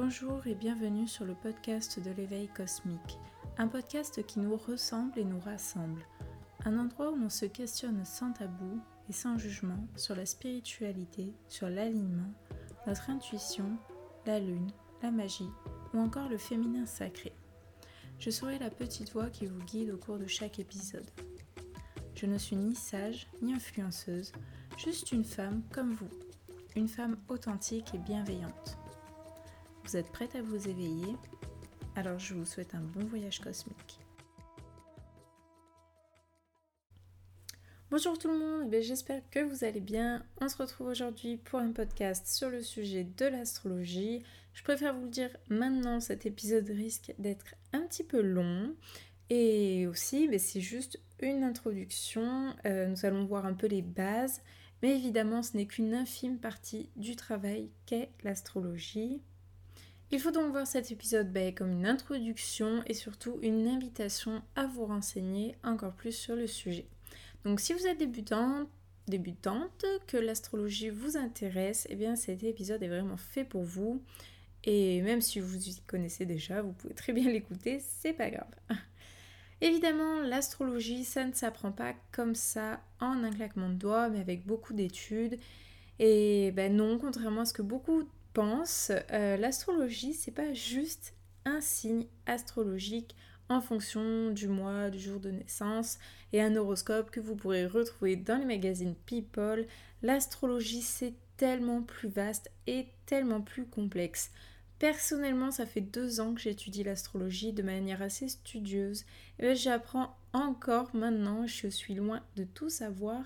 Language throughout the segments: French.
Bonjour et bienvenue sur le podcast de l'éveil cosmique, un podcast qui nous ressemble et nous rassemble, un endroit où l'on se questionne sans tabou et sans jugement sur la spiritualité, sur l'alignement, notre intuition, la lune, la magie ou encore le féminin sacré. Je serai la petite voix qui vous guide au cours de chaque épisode. Je ne suis ni sage ni influenceuse, juste une femme comme vous, une femme authentique et bienveillante. Vous êtes prête à vous éveiller? Alors je vous souhaite un bon voyage cosmique. Bonjour tout le monde, eh j'espère que vous allez bien. On se retrouve aujourd'hui pour un podcast sur le sujet de l'astrologie. Je préfère vous le dire maintenant, cet épisode risque d'être un petit peu long. Et aussi, ben, c'est juste une introduction. Euh, nous allons voir un peu les bases. Mais évidemment, ce n'est qu'une infime partie du travail qu'est l'astrologie. Il faut donc voir cet épisode ben, comme une introduction et surtout une invitation à vous renseigner encore plus sur le sujet. Donc si vous êtes débutante, débutante, que l'astrologie vous intéresse, eh bien cet épisode est vraiment fait pour vous. Et même si vous y connaissez déjà, vous pouvez très bien l'écouter, c'est pas grave. Évidemment, l'astrologie, ça ne s'apprend pas comme ça en un claquement de doigts, mais avec beaucoup d'études. Et ben non, contrairement à ce que beaucoup euh, l'astrologie, c'est pas juste un signe astrologique en fonction du mois, du jour de naissance et un horoscope que vous pourrez retrouver dans les magazines People. L'astrologie, c'est tellement plus vaste et tellement plus complexe. Personnellement, ça fait deux ans que j'étudie l'astrologie de manière assez studieuse. Et j'apprends encore maintenant, je suis loin de tout savoir.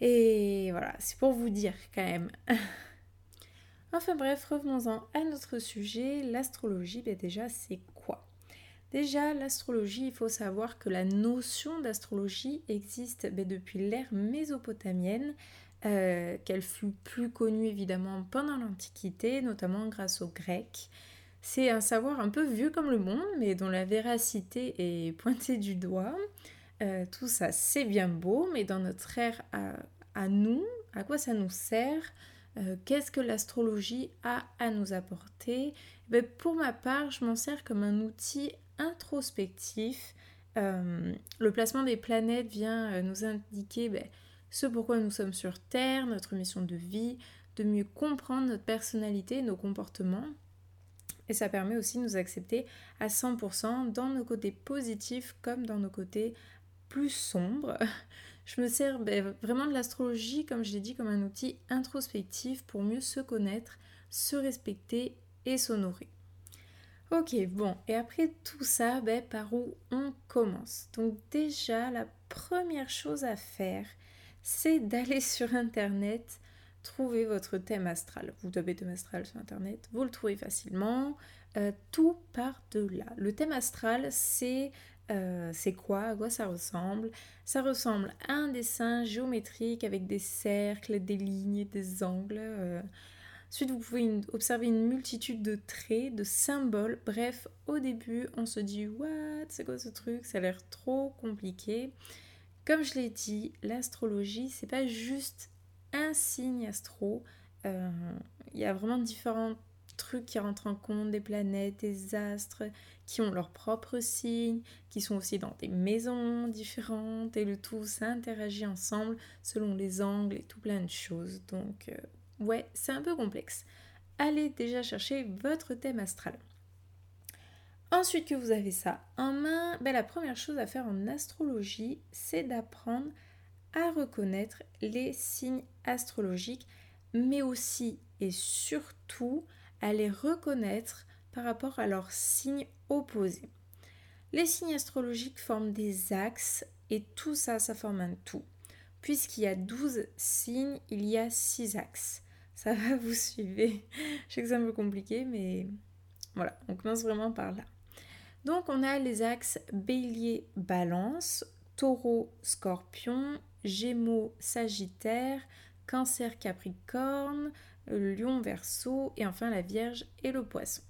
Et voilà, c'est pour vous dire quand même. Enfin bref, revenons-en à notre sujet, l'astrologie. Ben déjà, c'est quoi? Déjà, l'astrologie, il faut savoir que la notion d'astrologie existe ben, depuis l'ère mésopotamienne, euh, qu'elle fut plus connue évidemment pendant l'Antiquité, notamment grâce aux Grecs. C'est un savoir un peu vieux comme le monde, mais dont la véracité est pointée du doigt. Euh, tout ça, c'est bien beau, mais dans notre ère à nous, à quoi ça nous sert? Euh, qu'est-ce que l'astrologie a à nous apporter? Ben, Pour ma part, je m'en sers comme un outil introspectif. Euh, le placement des planètes vient euh, nous indiquer ben, ce pourquoi nous sommes sur Terre, notre mission de vie, de mieux comprendre notre personnalité, nos comportements. Et ça permet aussi de nous accepter à 100% dans nos côtés positifs comme dans nos côtés plus sombres. Je me sers ben, vraiment de l'astrologie, comme je l'ai dit, comme un outil introspectif pour mieux se connaître, se respecter et s'honorer. Ok, bon, et après tout ça, ben, par où on commence? Donc déjà, la première chose à faire, c'est d'aller sur Internet, trouver votre thème astral. Vous tapez thème astral sur Internet, vous le trouvez facilement. Euh, tout part de là. Le thème astral, c'est euh, c'est quoi, à quoi ça ressemble? Ça ressemble à un dessin géométrique avec des cercles, des lignes, des angles. Euh. Ensuite, vous pouvez observer une multitude de traits, de symboles. Bref, au début, on se dit What? C'est quoi ce truc? Ça a l'air trop compliqué. Comme je l'ai dit, l'astrologie, c'est pas juste un signe astro. Euh, il y a vraiment différentes trucs qui rentrent en compte, des planètes, des astres, qui ont leurs propres signes, qui sont aussi dans des maisons différentes, et le tout s'interagit ensemble selon les angles et tout plein de choses. Donc, euh, ouais, c'est un peu complexe. Allez déjà chercher votre thème astral. Ensuite que vous avez ça en main, ben, la première chose à faire en astrologie, c'est d'apprendre à reconnaître les signes astrologiques, mais aussi et surtout à les reconnaître par rapport à leurs signes opposés. Les signes astrologiques forment des axes et tout ça, ça forme un tout. Puisqu'il y a 12 signes, il y a 6 axes. Ça va, vous suivez. Je sais que c'est un peu compliqué, mais voilà, on commence vraiment par là. Donc on a les axes bélier, balance, taureau, scorpion, gémeaux, sagittaire, cancer, capricorne, lion, verso et enfin la vierge et le poisson.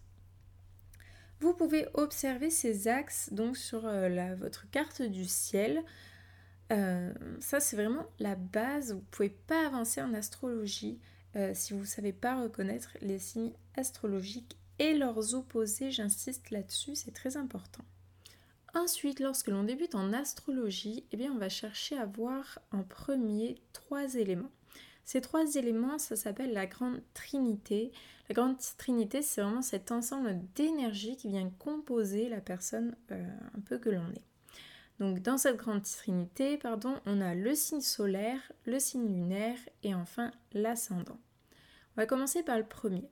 Vous pouvez observer ces axes donc sur euh, votre carte du ciel. Euh, ça c'est vraiment la base. Vous ne pouvez pas avancer en astrologie euh, si vous ne savez pas reconnaître les signes astrologiques et leurs opposés, j'insiste là-dessus, c'est très important. Ensuite, lorsque l'on débute en astrologie, eh bien, on va chercher à voir en premier trois éléments. Ces trois éléments, ça s'appelle la grande trinité. La grande trinité, c'est vraiment cet ensemble d'énergie qui vient composer la personne euh, un peu que l'on est. Donc dans cette grande trinité, pardon, on a le signe solaire, le signe lunaire et enfin l'ascendant. On va commencer par le premier.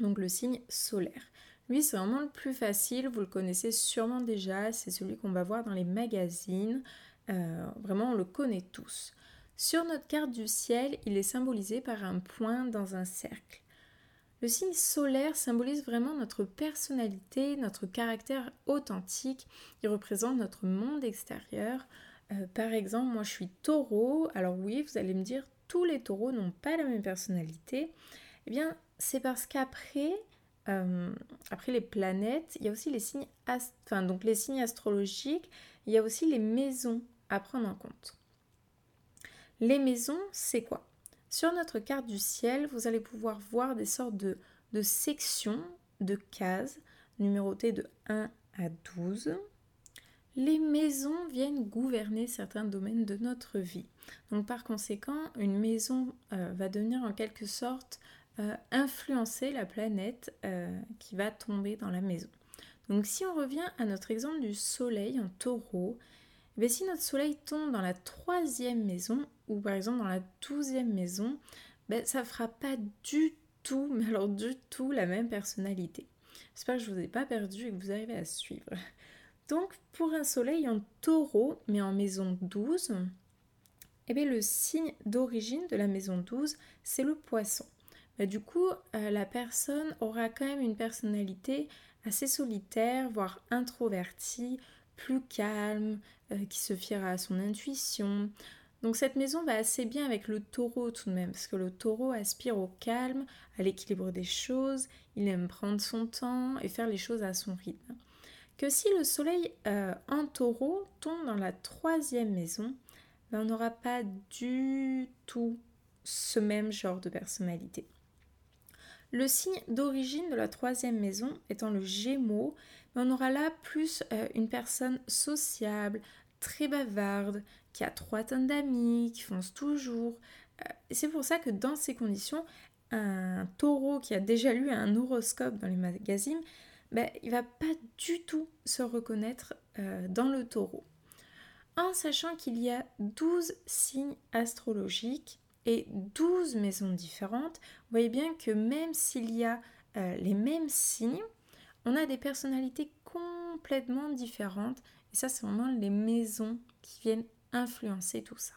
Donc le signe solaire. Lui, c'est vraiment le plus facile, vous le connaissez sûrement déjà, c'est celui qu'on va voir dans les magazines. Euh, vraiment, on le connaît tous. Sur notre carte du ciel, il est symbolisé par un point dans un cercle. Le signe solaire symbolise vraiment notre personnalité, notre caractère authentique. Il représente notre monde extérieur. Euh, par exemple, moi je suis taureau. Alors oui, vous allez me dire, tous les taureaux n'ont pas la même personnalité. Eh bien, c'est parce qu'après, euh, les planètes, il y a aussi les signes astrologiques, il y a aussi les maisons à prendre en compte. Les maisons, c'est quoi? Sur notre carte du ciel, vous allez pouvoir voir des sortes de, sections, de cases, numérotées de 1 à 12. Les maisons viennent gouverner certains domaines de notre vie. Donc par conséquent, une maison euh, va devenir en quelque sorte euh, influencer la planète euh, qui va tomber dans la maison. Donc si on revient à notre exemple du soleil en taureau, eh si notre soleil tombe dans la troisième maison ou par exemple dans la douzième maison, ben, ça fera pas du tout, mais alors du tout la même personnalité. J'espère que je ne vous ai pas perdu et que vous arrivez à suivre. Donc pour un soleil en taureau, mais en maison 12, eh bien, le signe d'origine de la maison 12, c'est le poisson. Bah, du coup, euh, la personne aura quand même une personnalité assez solitaire, voire introvertie, plus calme, euh, qui se fiera à son intuition. Donc cette maison va assez bien avec le taureau tout de même, parce que le taureau aspire au calme, à l'équilibre des choses, il aime prendre son temps et faire les choses à son rythme. Que si le soleil euh, en taureau tombe dans la troisième maison, ben, on n'aura pas du tout ce même genre de personnalité. Le signe d'origine de la troisième maison étant le Gémeaux, on aura là plus euh, une personne sociable, très bavarde, qui a trois tonnes d'amis, qui fonce toujours. Euh, c'est pour ça que dans ces conditions, un taureau qui a déjà lu un horoscope dans les magazines, ben, il va pas du tout se reconnaître euh, dans le taureau. En sachant qu'il y a 12 signes astrologiques, et 12 maisons différentes, vous voyez bien que même s'il y a les mêmes signes, on a des personnalités complètement différentes. Et ça, c'est vraiment les maisons qui viennent influencer tout ça.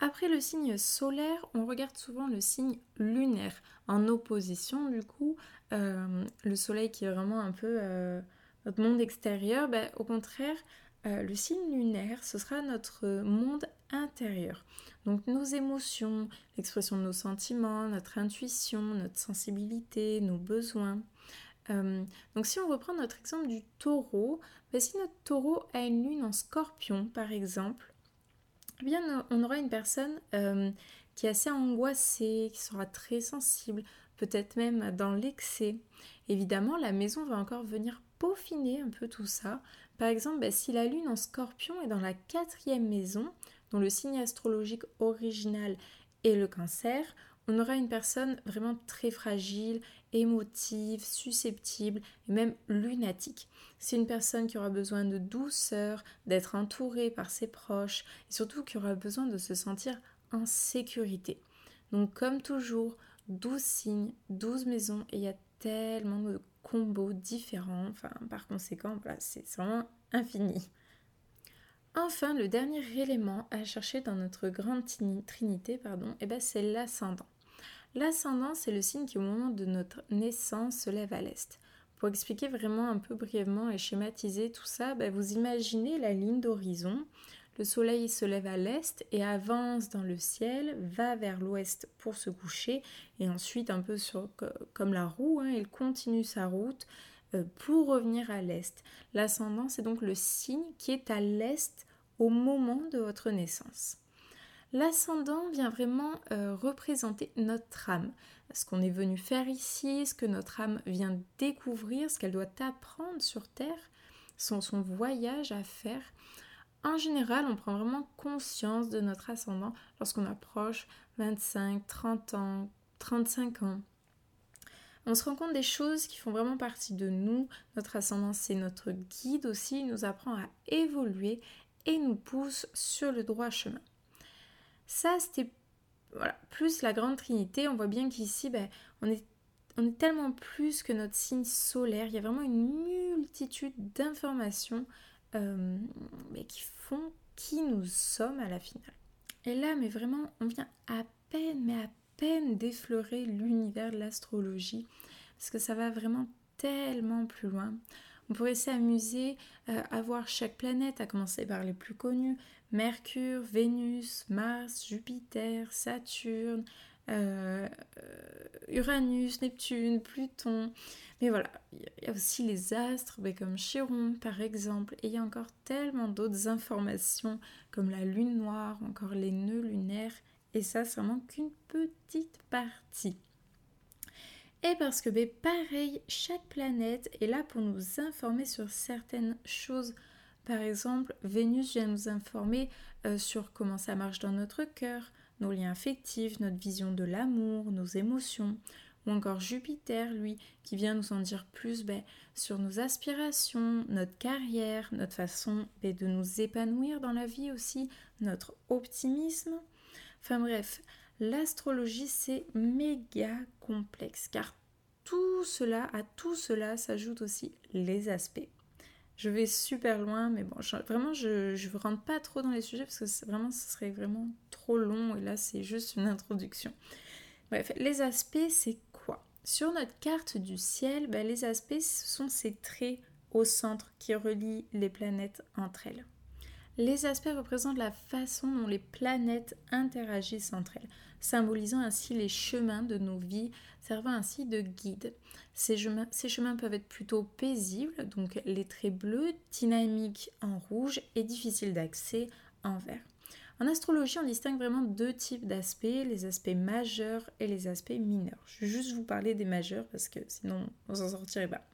Après le signe solaire, on regarde souvent le signe lunaire, en opposition du coup, euh, le soleil qui est vraiment un peu euh, notre monde extérieur, ben, au contraire, le signe lunaire, ce sera notre monde intérieur. Donc nos émotions, l'expression de nos sentiments, notre intuition, notre sensibilité, nos besoins. Euh, donc si on reprend notre exemple du taureau, ben, si notre taureau a une lune en scorpion par exemple, eh bien on aura une personne euh, qui est assez angoissée, qui sera très sensible, peut-être même dans l'excès. Évidemment, la maison va encore venir peaufiner un peu tout ça. Par exemple, ben, si la lune en scorpion est dans la quatrième maison, dont le signe astrologique original est le cancer, on aura une personne vraiment très fragile, émotive, susceptible et même lunatique. C'est une personne qui aura besoin de douceur, d'être entourée par ses proches et surtout qui aura besoin de se sentir en sécurité. Donc comme toujours, 12 signes, 12 maisons et il y a tellement de combos différents. Enfin, par conséquent, c'est vraiment infini. Enfin, le dernier élément à chercher dans notre grande trinité, pardon, eh ben, c'est l'ascendant. L'ascendant, c'est le signe qui, au moment de notre naissance, se lève à l'est. Pour expliquer vraiment un peu brièvement et schématiser tout ça, ben, vous imaginez la ligne d'horizon. Le soleil se lève à l'est et avance dans le ciel, va vers l'ouest pour se coucher, et ensuite, un peu comme la roue, hein, il continue sa route euh, pour revenir à l'est. L'ascendant, c'est donc le signe qui est à l'est au moment de votre naissance. L'ascendant vient vraiment euh, représenter notre âme, ce qu'on est venu faire ici, ce que notre âme vient découvrir, ce qu'elle doit apprendre sur Terre, son, son voyage à faire. En général, on prend vraiment conscience de notre ascendant lorsqu'on approche 25, 30 ans, 35 ans. On se rend compte des choses qui font vraiment partie de nous. Notre ascendant, c'est notre guide aussi, il nous apprend à évoluer et nous pousse sur le droit chemin. Ça, c'était plus la grande trinité. On voit bien qu'ici, ben, on, est, tellement plus que notre signe solaire. Il y a vraiment une multitude d'informations euh, qui font qui nous sommes à la finale. Et là, mais vraiment, on vient à peine, mais à peine d'effleurer l'univers de l'astrologie, parce que ça va vraiment tellement plus loin. On pourrait s'amuser euh, à voir chaque planète, à commencer par les plus connus, Mercure, Vénus, Mars, Jupiter, Saturne, euh, Uranus, Neptune, Pluton. Mais voilà, il y a aussi les astres, comme Chiron par exemple, et il y a encore tellement d'autres informations comme la lune noire, encore les nœuds lunaires, et ça c'est vraiment qu'une petite partie. Et parce que ben, pareil, chaque planète est là pour nous informer sur certaines choses. Par exemple, Vénus vient nous informer euh, sur comment ça marche dans notre cœur, nos liens affectifs, notre vision de l'amour, nos émotions. Ou encore Jupiter, lui, qui vient nous en dire plus ben, sur nos aspirations, notre carrière, notre façon ben, de nous épanouir dans la vie aussi, notre optimisme. Enfin bref, l'astrologie c'est méga complexe car tout cela, à tout cela s'ajoutent aussi les aspects. Je vais super loin, mais bon, vraiment, je ne rentre pas trop dans les sujets parce que vraiment, ce serait vraiment trop long et là, c'est juste une introduction. Bref, les aspects, c'est quoi? Sur notre carte du ciel, ben, les aspects, ce sont ces traits au centre qui relient les planètes entre elles. Les aspects représentent la façon dont les planètes interagissent entre elles, symbolisant ainsi les chemins de nos vies, servant ainsi de guide. Ces chemins, peuvent être plutôt paisibles, donc les traits bleus, dynamiques en rouge et difficiles d'accès en vert. En astrologie, on distingue vraiment deux types d'aspects, les aspects majeurs et les aspects mineurs. Je vais juste vous parler des majeurs parce que sinon on s'en sortirait pas.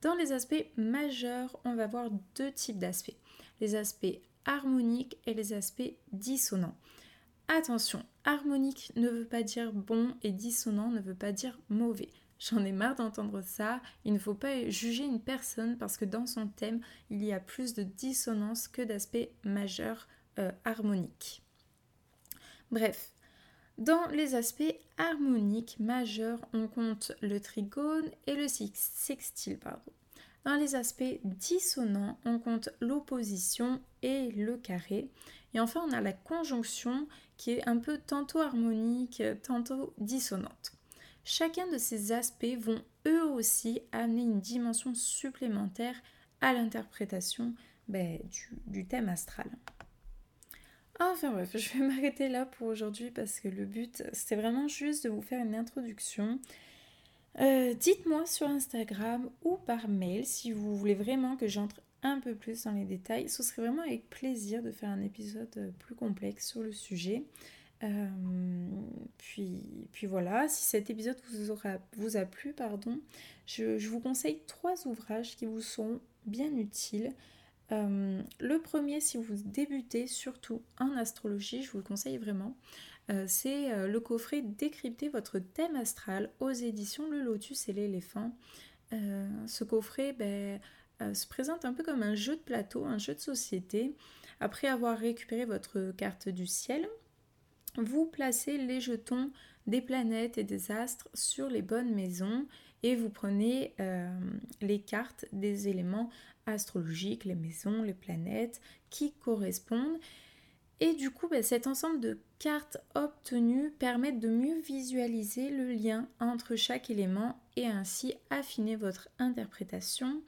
Dans les aspects majeurs, on va voir deux types d'aspects. Aspects harmoniques et les aspects dissonants. Attention, harmonique ne veut pas dire bon et dissonant ne veut pas dire mauvais. J'en ai marre d'entendre ça. Il ne faut pas juger une personne parce que dans son thème, il y a plus de dissonance que d'aspects majeurs euh, harmoniques. Bref, dans les aspects harmoniques majeurs, on compte le trigone et le sextile. Pardon. Dans les aspects dissonants, on compte l'opposition et le carré. Et enfin, on a la conjonction qui est un peu tantôt harmonique, tantôt dissonante. Chacun de ces aspects vont eux aussi amener une dimension supplémentaire à l'interprétation ben, du, du thème astral. Enfin bref, je vais m'arrêter là pour aujourd'hui parce que le but, c'était vraiment juste de vous faire une introduction euh, dites-moi sur Instagram ou par mail si vous voulez vraiment que j'entre un peu plus dans les détails. Ce serait vraiment avec plaisir de faire un épisode euh, plus complexe sur le sujet. Euh, puis, voilà, si cet épisode vous a plu, pardon, je, vous conseille trois ouvrages qui vous sont bien utiles. le premier, si vous débutez surtout en astrologie, je vous le conseille vraiment. Euh, c'est euh, le coffret Décrypter votre thème astral aux éditions Le Lotus et l'éléphant. Euh, ce coffret ben, se présente un peu comme un jeu de plateau, un jeu de société. Après avoir récupéré votre carte du ciel, vous placez les jetons des planètes et des astres sur les bonnes maisons et vous prenez les cartes des éléments astrologiques, les maisons, les planètes qui correspondent et du coup, bah, cet ensemble de cartes obtenues permettent de mieux visualiser le lien entre chaque élément et ainsi affiner votre interprétation.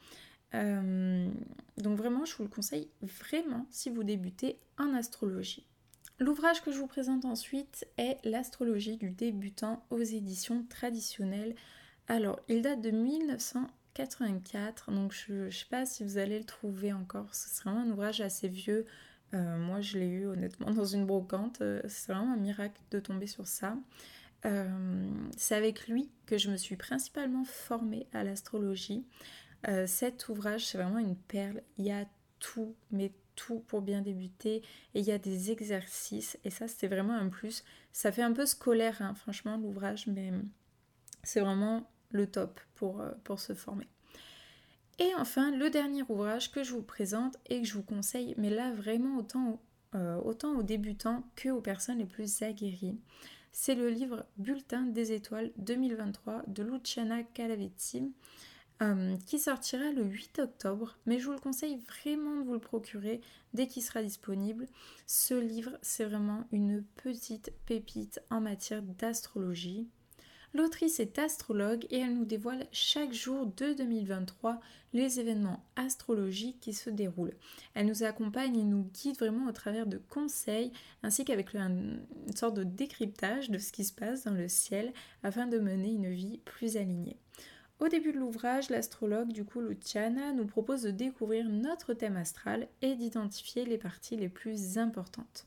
Euh, donc vraiment, je vous le conseille vraiment si vous débutez en astrologie. L'ouvrage que je vous présente ensuite est L'astrologie du débutant aux éditions traditionnelles. Alors, il date de 1984, donc je ne sais pas si vous allez le trouver encore, ce serait un ouvrage assez vieux, moi, je l'ai eu honnêtement dans une brocante. C'est vraiment un miracle de tomber sur ça. c'est avec lui que je me suis principalement formée à l'astrologie. cet ouvrage, c'est vraiment une perle. Il y a tout, mais tout pour bien débuter. Et il y a des exercices. Et ça, c'était vraiment un plus. Ça fait un peu scolaire, hein, franchement, l'ouvrage, mais c'est vraiment le top pour, pour se former. Et enfin, le dernier ouvrage que je vous présente et que je vous conseille, mais là vraiment autant, euh, aux débutants que aux personnes les plus aguerries, c'est le livre Bulletin des étoiles 2023 de Luciana Calavetti. Euh, qui sortira le 8 octobre, mais je vous le conseille vraiment de vous le procurer dès qu'il sera disponible. Ce livre, c'est vraiment une petite pépite en matière d'astrologie. L'autrice est astrologue et elle nous dévoile chaque jour de 2023 les événements astrologiques qui se déroulent. Elle nous accompagne et nous guide vraiment au travers de conseils ainsi qu'avec une sorte de décryptage de ce qui se passe dans le ciel afin de mener une vie plus alignée. Au début de l'ouvrage, l'astrologue, du coup Luciana, nous propose de découvrir notre thème astral et d'identifier les parties les plus importantes.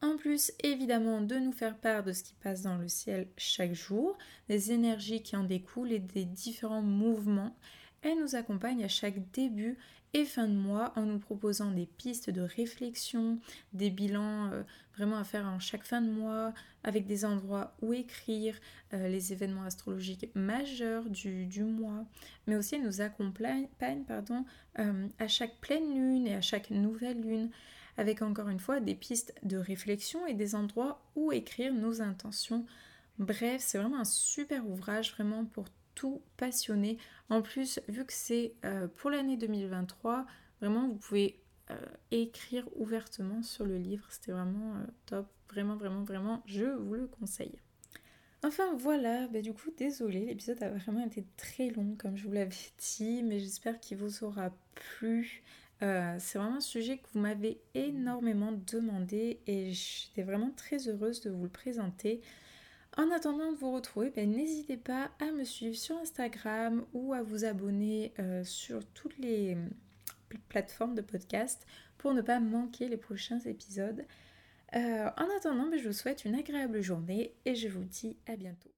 En plus, évidemment, de nous faire part de ce qui passe dans le ciel chaque jour, des énergies qui en découlent et des différents mouvements. Elle nous accompagne à chaque début et fin de mois en nous proposant des pistes de réflexion, des bilans euh, vraiment à faire en chaque fin de mois, avec des endroits où écrire euh, les événements astrologiques majeurs du, mois, mais aussi elle nous accompagne euh, à chaque pleine lune et à chaque nouvelle lune avec encore une fois des pistes de réflexion et des endroits où écrire nos intentions. Bref, c'est vraiment un super ouvrage, vraiment pour tout passionné. En plus, vu que c'est euh, pour l'année 2023, vraiment vous pouvez euh, écrire ouvertement sur le livre. C'était vraiment euh, top. Vraiment, vraiment, vraiment, je vous le conseille. Enfin voilà, bah, du coup désolé, l'épisode a vraiment été très long comme je vous l'avais dit, mais j'espère qu'il vous aura plu. Euh, c'est vraiment un sujet que vous m'avez énormément demandé et j'étais vraiment très heureuse de vous le présenter. En attendant de vous retrouver, ben, n'hésitez pas à me suivre sur Instagram ou à vous abonner euh, sur toutes les plateformes de podcast pour ne pas manquer les prochains épisodes. Euh, en attendant, ben, je vous souhaite une agréable journée et je vous dis à bientôt.